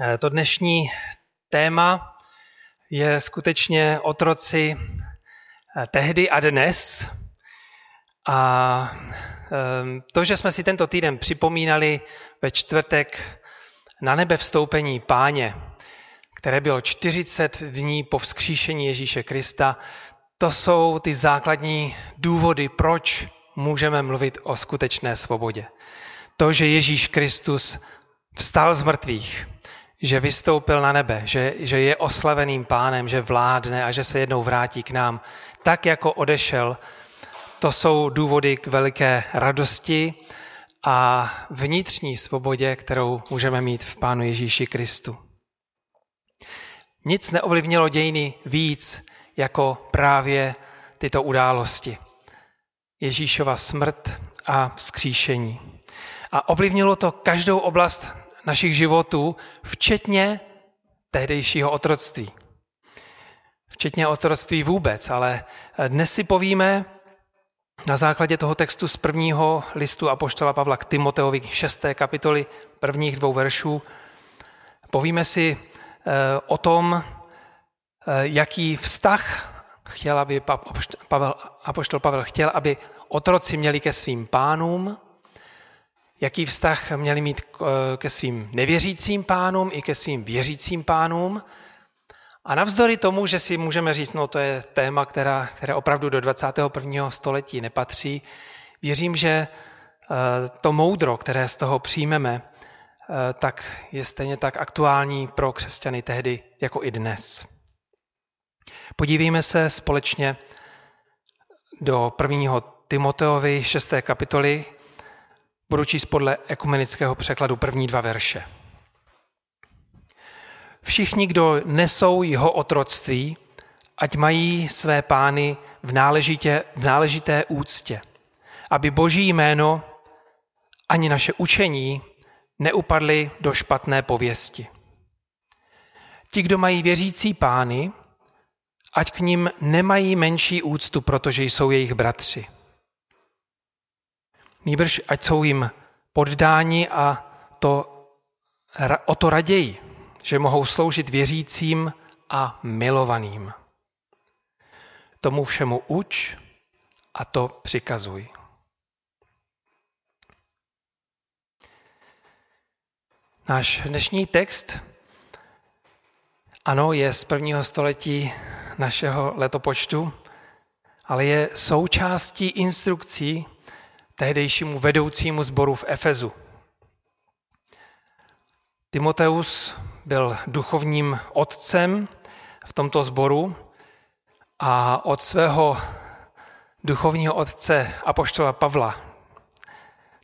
Eh, to dnešní téma je skutečně otroci eh, tehdy a dnes. A ehm, to, že jsme si tento týden připomínali ve čtvrtek na nebe vstoupení páně, které bylo 40 dní po vzkříšení Ježíše Krista, to jsou ty základní důvody, proč můžeme mluvit o skutečné svobodě. To, že Ježíš Kristus vstal z mrtvých, že vystoupil na nebe, že, že je oslaveným pánem, že vládne a že se jednou vrátí k nám, tak jako odešel, to jsou důvody k veliké radosti a vnitřní svobodě, kterou můžeme mít v Pánu Ježíši Kristu. Nic neovlivnilo dějiny víc jako právě tyto události. Ježíšova smrt a vzkříšení. A ovlivnilo to každou oblast našich životů, včetně tehdejšího otroctví. Včetně otroctví vůbec, ale dnes si povíme na základě toho textu z prvního listu Apoštola Pavla k Timoteovi 6. kapitoly prvních dvou veršů, povíme si eh, o tom, eh, jaký vztah chtěl, aby Pavel, Apoštol Pavel chtěl, aby otroci měli ke svým pánům, jaký vztah měli mít ke svým nevěřícím pánům i ke svým věřícím pánům. A navzdory tomu, že si můžeme říct, no to je téma, která, které opravdu do 21. století nepatří, věřím, že e, to moudro, které z toho přijmeme, e, tak je stejně tak aktuální pro křesťany tehdy jako i dnes. Podívejme se společně do prvního Timoteovi 6. kapitoly, Budu číst podle ekumenického překladu první dva verše. Všichni, kdo nesou jeho otroctví, ať mají své pány v, náležitě, v náležité úctě, aby boží jméno ani naše učení neupadly do špatné pověsti. Ti, kdo mají věřící pány, ať k ním nemají menší úctu, protože jsou jejich bratři. Nýbrž ať jsou jim poddáni a to o to raději, že mohou sloužit věřícím a milovaným. Tomu všemu uč a to přikazuj. Náš dnešní text, ano, je z prvního století našeho letopočtu, ale je součástí instrukcí, tehdejšímu vedoucímu sboru v Efezu. Timoteus byl duchovním otcem v tomto sboru a od svého duchovního otce Apoštola Pavla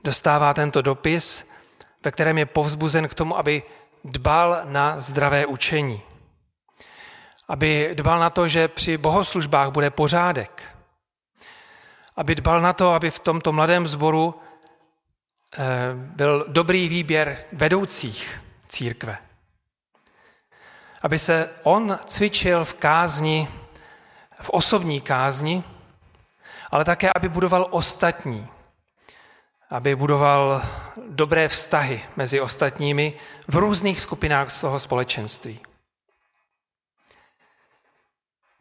dostává tento dopis, ve kterém je povzbuzen k tomu, aby dbal na zdravé učení. Aby dbal na to, že při bohoslužbách bude pořádek, aby dbal na to, aby v tomto mladém sboru eh, byl dobrý výběr vedoucích církve. Aby se on cvičil v kázni, v osobní kázni, ale také, aby budoval ostatní. Aby budoval dobré vztahy mezi ostatními v různých skupinách z toho společenství.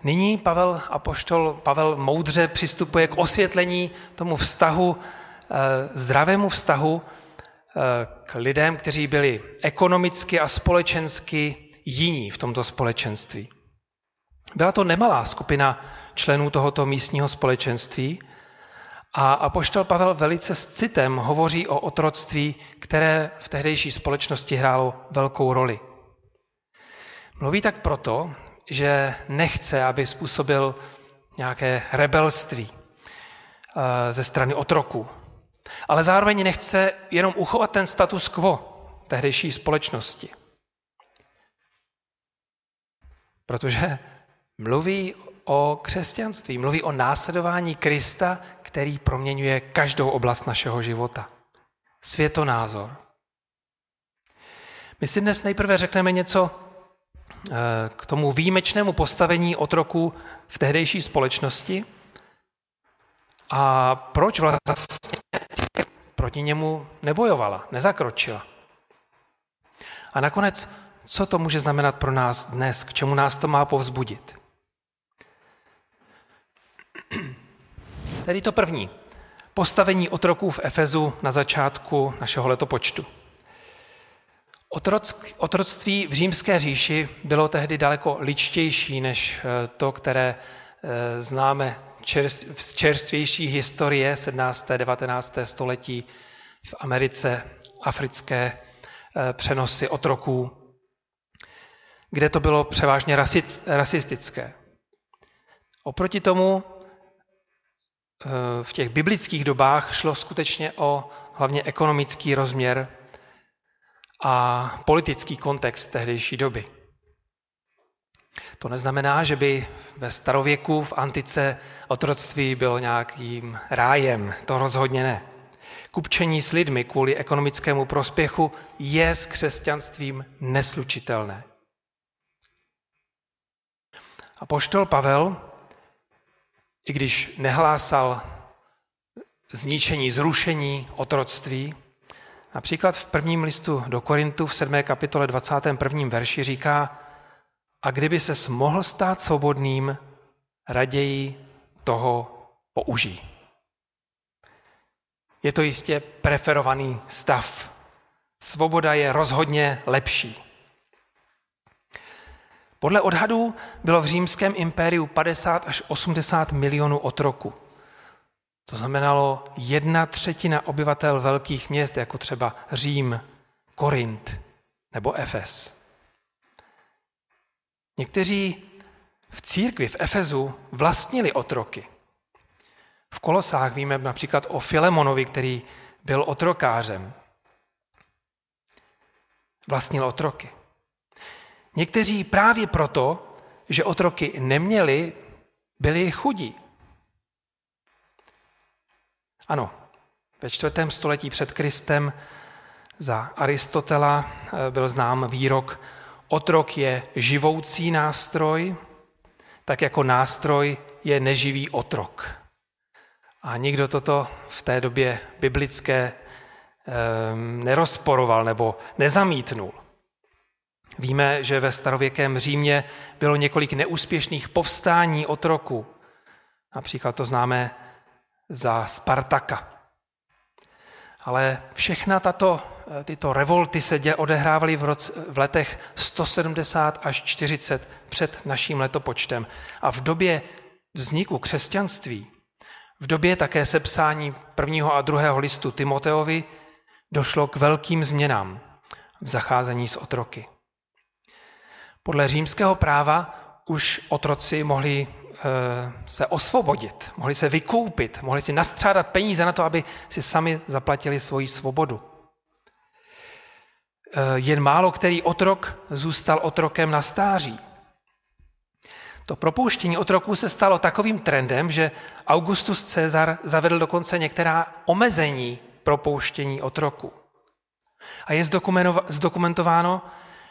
Nyní Pavel, apoštol Pavel moudře přistupuje k osvětlení tomu vztahu, eh, zdravému vztahu eh, k lidem, kteří byli ekonomicky a společensky jiní v tomto společenství. Byla to nemalá skupina členů tohoto místního společenství a apoštol Pavel velice s citem hovoří o otroctví, které v tehdejší společnosti hrálo velkou roli. Mluví tak proto, že nechce, aby způsobil nějaké rebelství eh, ze strany otroku. Ale zároveň nechce jenom uchovat ten status quo tehdejší společnosti. Protože mluví o křesťanství, mluví o následování Krista, který proměňuje každou oblast našeho života. Světonázor. My si dnes nejprve řekneme něco k tomu výjimečnému postavení otroků v tehdejší společnosti a proč vlastně proti němu nebojovala, nezakročila. A nakonec, Co to může znamenat pro nás dnes? K čemu nás to má povzbudit? Tedy to první. Postavení otroků v Efezu na začátku našeho letopočtu. Otroctví v římské říši bylo tehdy daleko ličtější než eh, to, které eh, známe z čerstvější historie 17. 19. století v Americe, africké eh, přenosy otroků, kde to bylo převážně rasistické. Oproti tomu v těch biblických dobách šlo skutečně o hlavně ekonomický rozměr a politický kontext tehdejší doby. To neznamená, že by ve starověku v antice otroctví bylo nějakým rájem. To rozhodně ne. Kupčení s lidmi kvůli ekonomickému prospěchu je s křesťanstvím neslučitelné. A poštol Pavel, i když nehlásal zničení, zrušení otroctví, Například v prvním listu do Korintu v 7. kapitole 21. verši říká, a kdyby se mohl stát svobodným, raději toho použij. Je to jistě preferovaný stav. Svoboda je rozhodně lepší. Podle odhadů bylo v římském impériu 50 až 80 milionů otroků. To znamenalo jedna třetina obyvatel velkých měst, jako třeba Řím, Korint nebo Efes. Někteří v církvi v Efezu vlastnili otroky. V Kolosách víme například o Filemonovi, který byl otrokářem. Vlastnil otroky. Někteří právě proto, že otroky neměli, byli chudí. Ano, ve čtvrtém století před Kristem za Aristotela eh, byl znám výrok Otrok je živoucí nástroj, tak jako nástroj je neživý otrok. A nikdo toto v té době biblické um, nerozporoval nebo nezamítnul. Víme, že ve starověkém Římě bylo několik neúspěšných povstání otroku. Například to známe za Spartaka. Ale všechna tato, tyto revolty se odehrávaly v, roce, v letech 170 až 40 před naším letopočtem. A v době vzniku křesťanství, v době také sepsání prvního a druhého listu Timoteovi, došlo k velkým změnám v zacházení s otroky. Podle římského práva už otroci mohli Eh, se osvobodit, mohli se vykoupit, mohli si nastřádat peníze na to, aby si sami zaplatili svoji svobodu. Eh, jen málo který otrok zůstal otrokem na stáří. To propouštění otroků se stalo takovým trendem, že Augustus Cezar zavedl dokonce některá omezení propouštění otroku. A je zdokumentováno,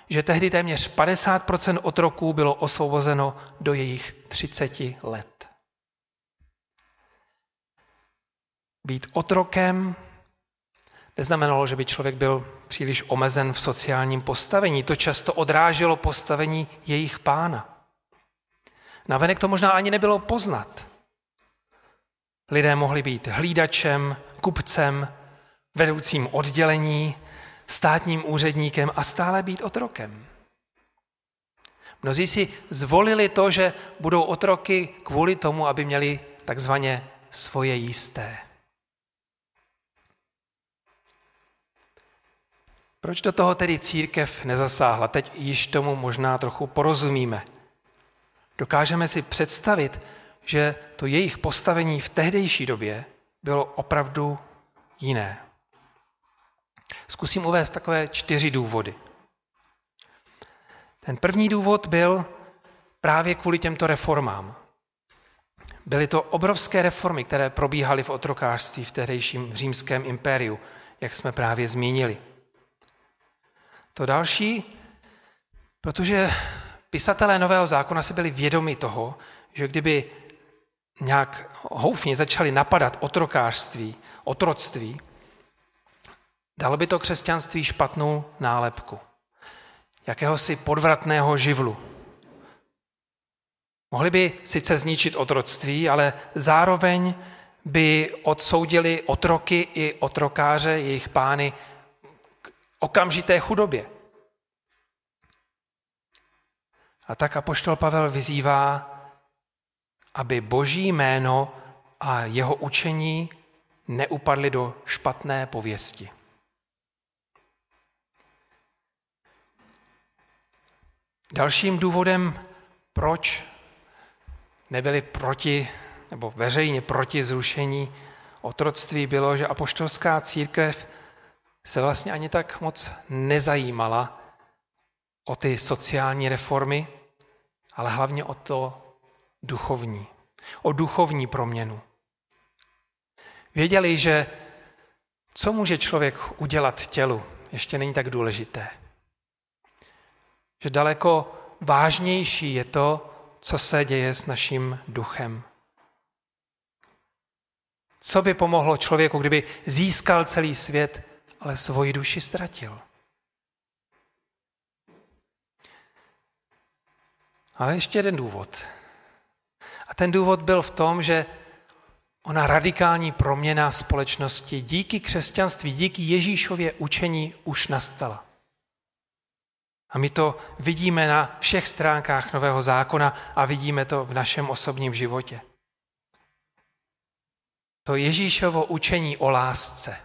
že tehdy téměř 50 otroků bylo osvobozeno do jejich 30 let. Být otrokem neznamenalo, že by člověk byl příliš omezen v sociálním postavení. To často odráželo postavení jejich pána. Navenek to možná ani nebylo poznat. Lidé mohli být hlídačem, kupcem, vedoucím oddělení, státním úředníkem a stále být otrokem. Mnozí si zvolili to, že budou otroky kvůli tomu, aby měli takzvaně svoje jisté. Proč do toho tedy církev nezasáhla? Teď již tomu možná trochu porozumíme. Dokážeme si představit, že to jejich postavení v tehdejší době bylo opravdu jiné. Zkusím uvést takové čtyři důvody. Ten první důvod byl právě kvůli těmto reformám. Byly to obrovské reformy, které probíhaly v otrokářství v tehdejším římském impériu, jak jsme právě zmínili. To další, protože pisatelé Nového zákona si byli vědomi toho, že kdyby nějak houfně začali napadat otrokářství, otroctví, Dalo by to křesťanství špatnou nálepku. jakéhosi podvratného živlu. Mohli by sice zničit otroctví, ale zároveň by odsoudili otroky i otrokáře, jejich pány, k okamžité chudobě. A tak apoštol Pavel vyzývá, aby boží jméno a jeho učení neupadly do špatné pověsti. Dalším důvodem, proč nebyli proti nebo veřejně proti zrušení otroctví, bylo, že apoštolská církev se vlastně ani tak moc nezajímala o ty sociální reformy, ale hlavně o to duchovní, o duchovní proměnu. Věděli, že co může člověk udělat tělu, ještě není tak důležité. Že daleko vážnější je to, co se děje s naším duchem. Co by pomohlo člověku, kdyby získal celý svět, ale svoji duši ztratil? Ale ještě jeden důvod. A ten důvod byl v tom, že ona radikální proměna společnosti díky křesťanství, díky Ježíšově učení už nastala. A my to vidíme na všech stránkách Nového zákona a vidíme to v našem osobním životě. To Ježíšovo učení o lásce,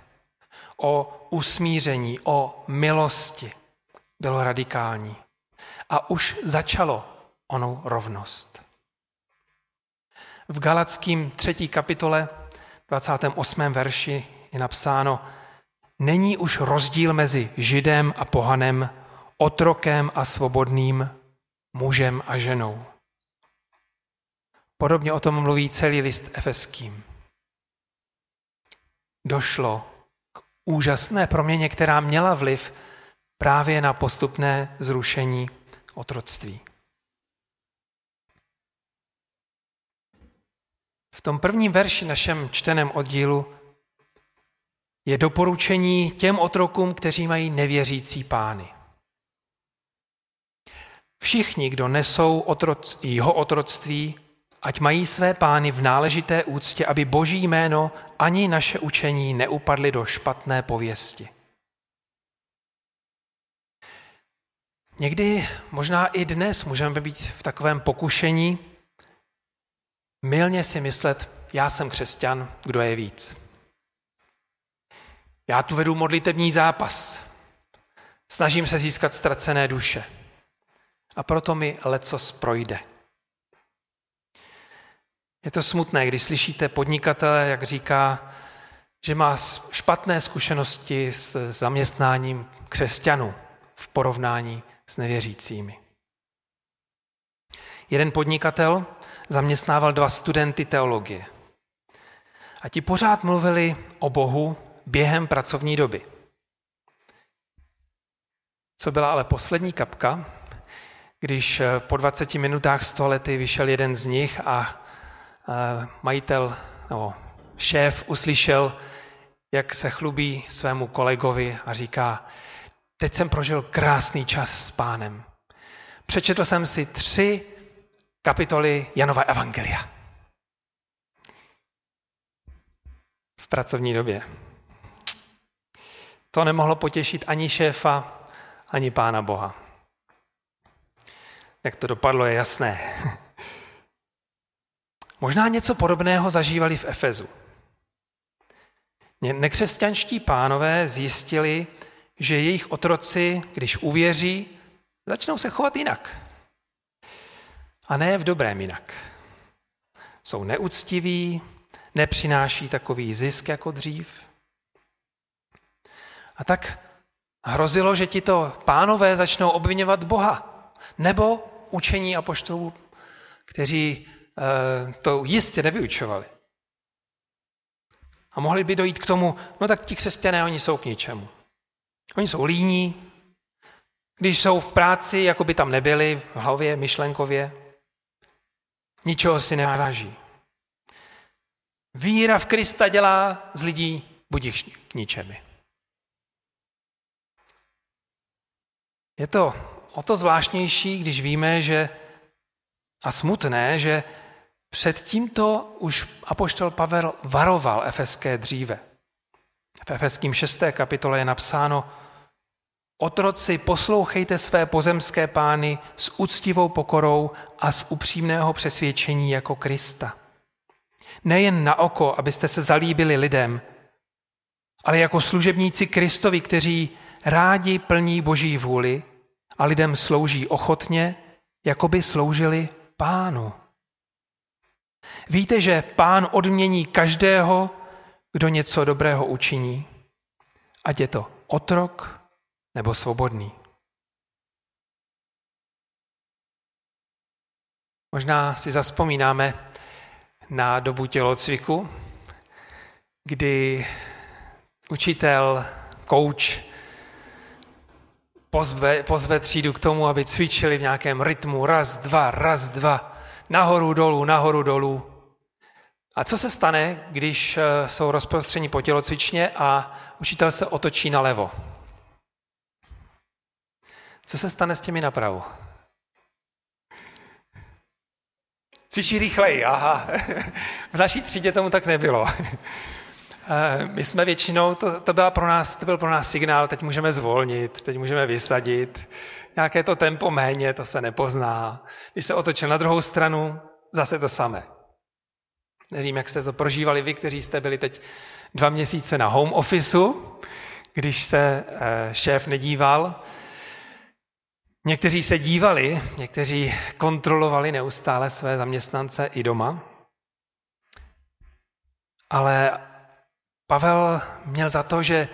o usmíření, o milosti bylo radikální. A už začalo onou rovnost. V Galackým třetí kapitole 28. verši je napsáno, není už rozdíl mezi Židem a pohanem, otrokem a svobodným, mužem a ženou. Podobně o tom mluví celý list efeským. Došlo k úžasné proměně, která měla vliv právě na postupné zrušení otroctví. V tom prvním verši našem čteném oddílu je doporučení těm otrokům, kteří mají nevěřící pány. Všichni, kdo nesou otroc, jeho otroctví, ať mají své pány v náležité úctě, aby boží jméno ani naše učení neupadly do špatné pověsti. Někdy, možná i dnes, můžeme být v takovém pokušení milně si myslet, já jsem křesťan, kdo je víc. Já tu vedu modlitební zápas. Snažím se získat ztracené duše. A proto mi lecos projde. Je to smutné, když slyšíte podnikatele, jak říká, že má špatné zkušenosti s zaměstnáním křesťanů v porovnání s nevěřícími. Jeden podnikatel zaměstnával dva studenty teologie. A ti pořád mluvili o Bohu během pracovní doby. Co byla ale poslední kapka, když eh, po 20 minutách 100 lety vyšel jeden z nich a eh, majitel nebo šéf uslyšel, jak se chlubí svému kolegovi a říká, teď jsem prožil krásný čas s pánem. Přečetl jsem si tři kapitoly Janova Evangelia. V pracovní době. To nemohlo potěšit ani šéfa, ani pána Boha. Jak to dopadlo, je jasné. Možná něco podobného zažívali v Efezu. Nekřesťanští pánové zjistili, že jejich otroci, když uvěří, začnou se chovat jinak. A ne v dobrém jinak. Jsou neúctiví, nepřináší takový zisk jako dřív. A tak hrozilo, že tito pánové začnou obvinovat Boha. Nebo učení apoštolů, kteří eh, to jistě nevyučovali. A mohli by dojít k tomu, no tak ti křesťané, oni jsou k ničemu. Oni jsou líní, když jsou v práci, jako by tam nebyli, v hlavě, myšlenkově, ničeho si neváží. Víra v Krista dělá z lidí budíš k ničemi. Je to o to zvláštnější, když víme, že a smutné, že před tímto už apoštol Pavel varoval efeské dříve. V efeským 6. kapitole je napsáno Otroci, poslouchejte své pozemské pány s úctivou pokorou a z upřímného přesvědčení jako Krista. Nejen na oko, abyste se zalíbili lidem, ale jako služebníci Kristovi, kteří rádi plní Boží vůli a lidem slouží ochotně, jako by sloužili pánu. Víte, že pán odmění každého, kdo něco dobrého učiní, ať je to otrok nebo svobodný. Možná si zaspomínáme na dobu tělocviku, kdy učitel, kouč pozve, pozve třídu k tomu, aby cvičili v nějakém rytmu raz, dva, raz, dva, nahoru, dolů, nahoru, dolů. A co se stane, když eh, jsou rozprostření po tělocvičně a učitel se otočí nalevo? Co se stane s těmi napravo? Cvičí rychleji, aha. V naší třídě tomu tak nebylo. Eh, my jsme většinou, to, to, byla pro nás, to byl pro nás signál, teď můžeme zvolnit, teď můžeme vysadit. Nějaké to tempo méně, to se nepozná. Když se otočil na druhou stranu, zase to samé. Nevím, jak jste to prožívali vy, kteří jste byli teď dva měsíce na home officeu, když se eh, šéf nedíval. Někteří se dívali, někteří kontrolovali neustále své zaměstnance i doma. Ale Pavel měl za to, že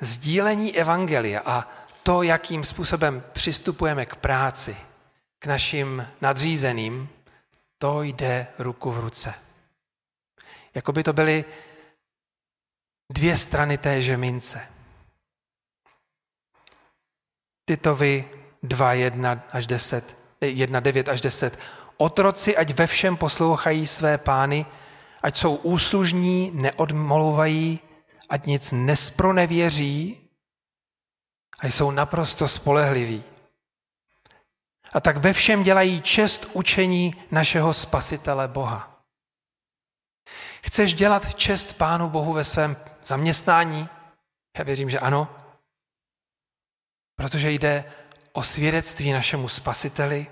sdílení evangelia a to, jakým způsobem přistupujeme k práci, k našim nadřízeným, to jde ruku v ruce. Jako by to byly dvě strany téže mince. Titovi 2, 1 až 10, 1, 9 až 10. Otroci, ať ve všem poslouchají své pány, ať jsou úslužní, neodmoluvají, ať nic nespronevěří a jsou naprosto spolehliví. A tak ve všem dělají čest učení našeho Spasitele Boha. Chceš dělat čest Pánu Bohu ve svém zaměstnání? Já věřím, že ano. Protože jde o svědectví našemu Spasiteli.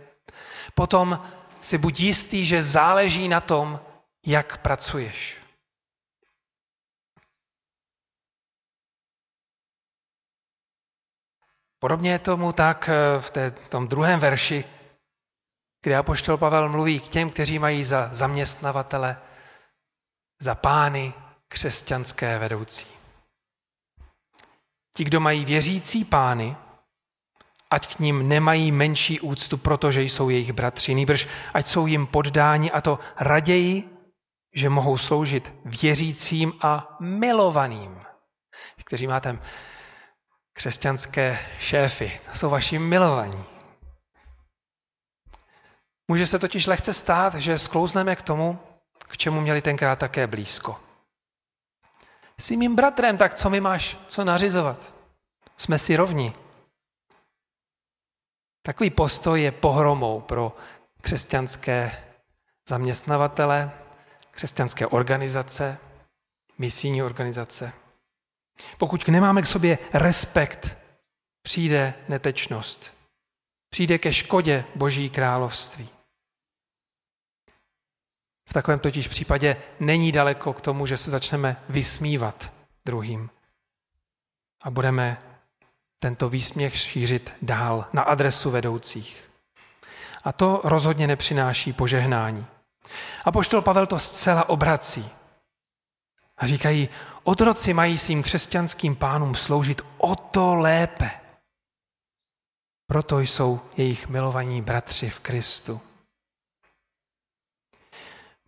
Potom si buď jistý, že záleží na tom, jak pracuješ. Podobně je tomu tak eh, v té, tom druhém verši, kde apoštol Pavel mluví k těm, kteří mají za zaměstnavatele, za pány křesťanské vedoucí. Ti, kdo mají věřící pány, ať k ním nemají menší úctu, protože jsou jejich bratři, nýbrž ať jsou jim poddáni a to raději, že mohou sloužit věřícím a milovaným, kteří máte křesťanské šéfy. To jsou vaši milovaní. Může se totiž lehce stát, že sklouzneme k tomu, k čemu měli tenkrát také blízko. Jsi mým bratrem, tak co mi máš co nařizovat? Jsme si rovni. Takový postoj je pohromou pro křesťanské zaměstnavatele, křesťanské organizace, misijní organizace. Pokud nemáme k sobě respekt, přijde netečnost. Přijde ke škodě Boží království. V takovém totiž případě není daleko k tomu, že se začneme vysmívat druhým. A budeme tento výsměch šířit dál na adresu vedoucích. A to rozhodně nepřináší požehnání. A poštol Pavel to zcela obrací. A říkají, otroci mají svým křesťanským pánům sloužit o to lépe. Proto jsou jejich milovaní bratři v Kristu.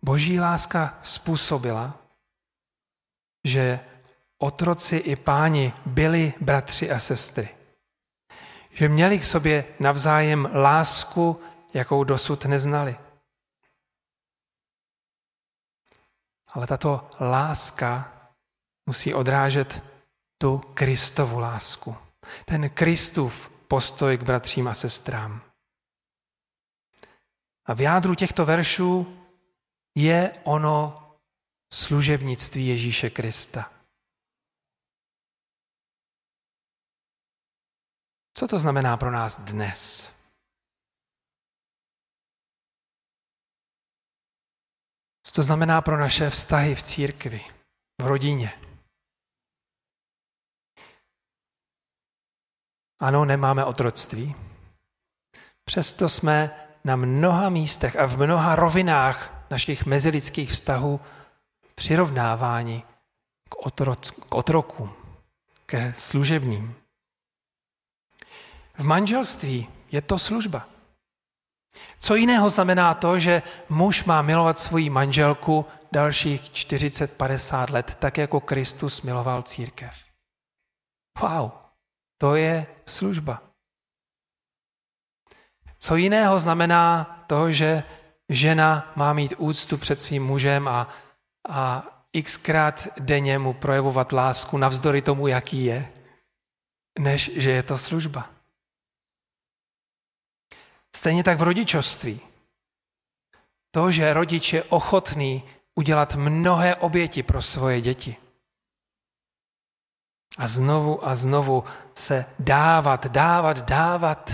Boží láska způsobila, že otroci i páni byli bratři a sestry. Že měli k sobě navzájem lásku, jakou dosud neznali. Ale tato láska musí odrážet tu Kristovu lásku. Ten Kristův postoj k bratřím a sestrám. A v jádru těchto veršů je ono služebnictví Ježíše Krista. Co to znamená pro nás dnes? To znamená pro naše vztahy v církvi, v rodině? Ano, nemáme otroctví. Přesto jsme na mnoha místech a v mnoha rovinách našich mezilidských vztahů přirovnáváni k, otroc, k otrokům, ke služebním. V manželství je to služba. Co jiného znamená to, že muž má milovat svoji manželku dalších 40-50 let, tak jako Kristus miloval církev. Wow, to je služba. Co jiného znamená to, že žena má mít úctu před svým mužem a, a xkrát denně mu projevovat lásku navzdory tomu, jaký je, než že je to služba. Stejně tak v rodičovství. To, že rodič je ochotný udělat mnohé oběti pro svoje děti. A znovu a znovu se dávat, dávat, dávat,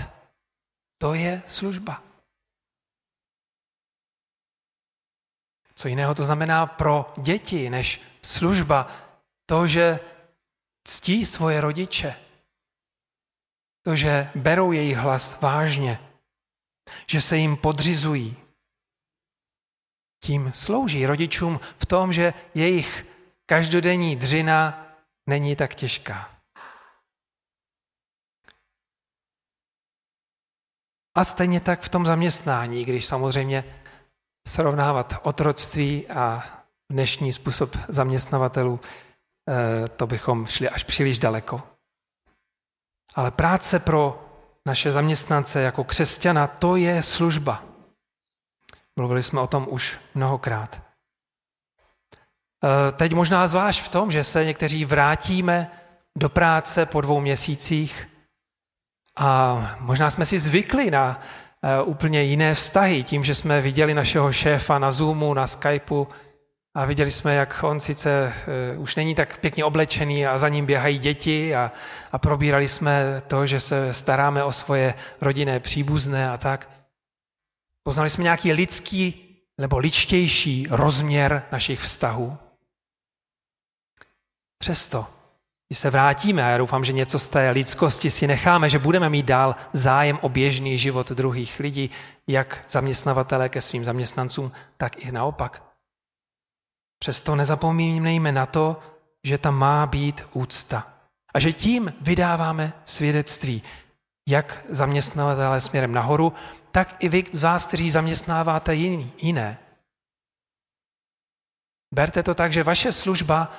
to je služba. Co jiného to znamená pro děti než služba? To, že ctí svoje rodiče. To, že berou jejich hlas vážně že se jim podřizují. Tím slouží rodičům v tom, že jejich každodenní dřina není tak těžká. A stejně tak v tom zaměstnání, když samozřejmě srovnávat otroctví a dnešní způsob zaměstnavatelů, eh, to bychom šli až příliš daleko. Ale práce pro naše zaměstnance jako křesťana, to je služba. Mluvili jsme o tom už mnohokrát. E, teď možná zvlášť v tom, že se někteří vrátíme do práce po dvou měsících a možná jsme si zvykli na e, úplně jiné vztahy, tím, že jsme viděli našeho šéfa na Zoomu, na Skypeu, a viděli jsme, jak on sice uh, už není tak pěkně oblečený a za ním běhají děti a, a probírali jsme to, že se staráme o svoje rodinné příbuzné a tak. Poznali jsme nějaký lidský nebo ličtější rozměr našich vztahů. Přesto, když se vrátíme, a já doufám, že něco z té lidskosti si necháme, že budeme mít dál zájem o běžný život druhých lidí, jak zaměstnavatelé ke svým zaměstnancům, tak i naopak. Přesto nezapomínejme na to, že tam má být úcta. A že tím vydáváme svědectví, jak zaměstnavatele směrem nahoru, tak i vy z vás, kteří zaměstnáváte jiný, jiné. Berte to tak, že vaše služba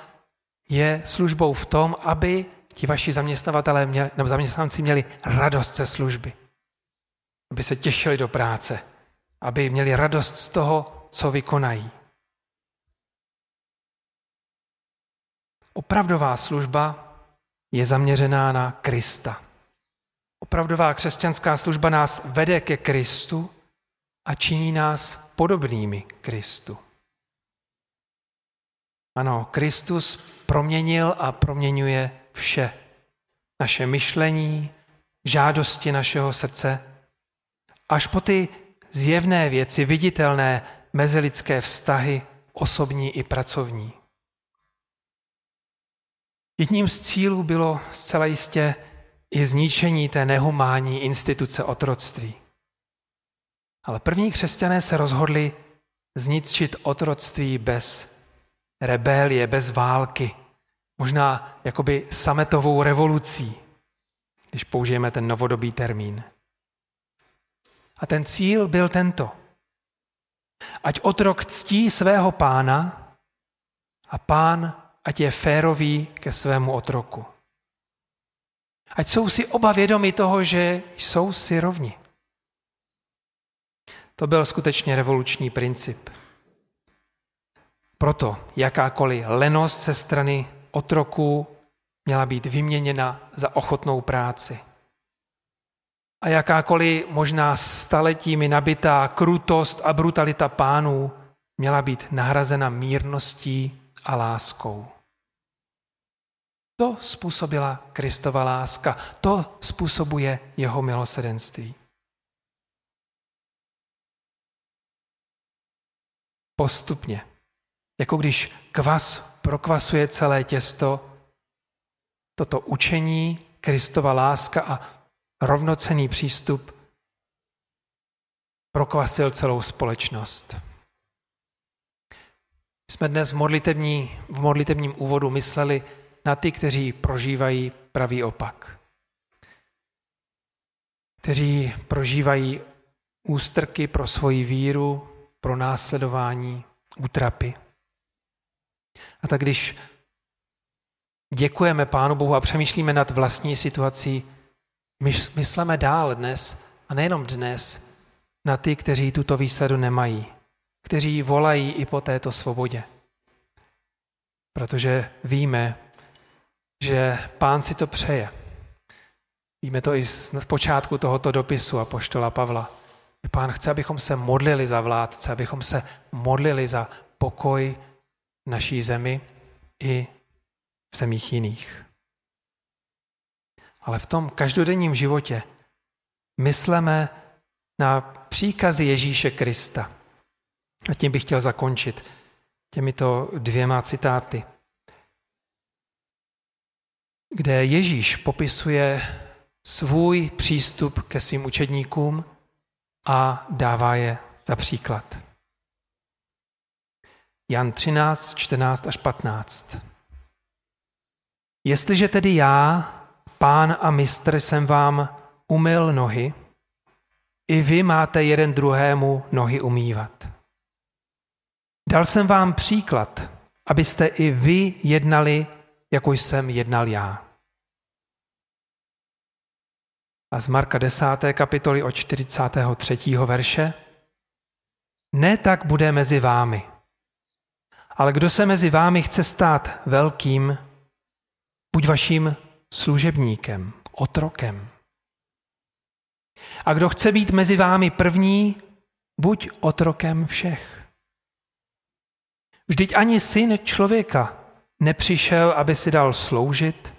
je službou v tom, aby ti vaši zaměstnavatelé měli, nebo zaměstnanci měli radost ze služby. Aby se těšili do práce. Aby měli radost z toho, co vykonají. Opravdová služba je zaměřená na Krista. Opravdová křesťanská služba nás vede ke Kristu a činí nás podobnými Kristu. Ano, Kristus proměnil a proměňuje vše. Naše myšlení, žádosti našeho srdce, až po ty zjevné věci, viditelné mezilidské vztahy, osobní i pracovní. Jedním z cílů bylo zcela jistě i zničení té nehumánní instituce otroctví. Ale první křesťané se rozhodli zničit otroctví bez rebelie, bez války. Možná jakoby sametovou revolucí, když použijeme ten novodobý termín. A ten cíl byl tento. Ať otrok ctí svého pána a pán ať je férový ke svému otroku. Ať jsou si oba vědomi toho, že jsou si rovni. To byl skutečně revoluční princip. Proto jakákoliv lenost ze strany otroků měla být vyměněna za ochotnou práci. a jakákoliv možná staletími nabitá krutost a brutalita pánů měla být nahrazena mírností a láskou. To způsobila Kristova láska, to způsobuje jeho milosedenství. Postupně, jako když kvas prokvasuje celé těsto, toto učení, Kristova láska a rovnocený přístup prokvasil celou společnost. Jsme dnes v, modlitební, v modlitebním úvodu mysleli na ty, kteří prožívají pravý opak. Kteří prožívají ústrky pro svoji víru, pro následování, útrapy. A tak když děkujeme Pánu Bohu a přemýšlíme nad vlastní situací, myslíme dál dnes, a nejenom dnes, na ty, kteří tuto výsadu nemají, kteří volají i po této svobodě. Protože víme, že pán si to přeje. Víme to i z počátku tohoto dopisu a poštola Pavla. Že pán chce, abychom se modlili za vládce, abychom se modlili za pokoj naší zemi i v zemích jiných. Ale v tom každodenním životě myslíme na příkazy Ježíše Krista. A tím bych chtěl zakončit těmito dvěma citáty kde Ježíš popisuje svůj přístup ke svým učedníkům a dává je za příklad. Jan 13, 14 až 15. Jestliže tedy já, pán a mistr, jsem vám umyl nohy, i vy máte jeden druhému nohy umývat. Dal jsem vám příklad, abyste i vy jednali jako jsem jednal já. A z Marka 10. kapitoly od 43. verše. Ne tak bude mezi vámi. Ale kdo se mezi vámi chce stát velkým, buď vaším služebníkem, otrokem. A kdo chce být mezi vámi první, buď otrokem všech. Vždyť ani syn člověka nepřišel, aby si dal sloužit,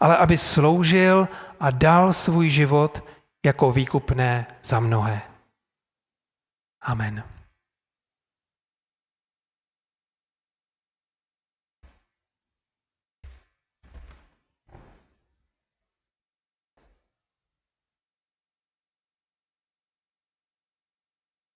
ale aby sloužil a dal svůj život jako výkupné za mnohé. Amen.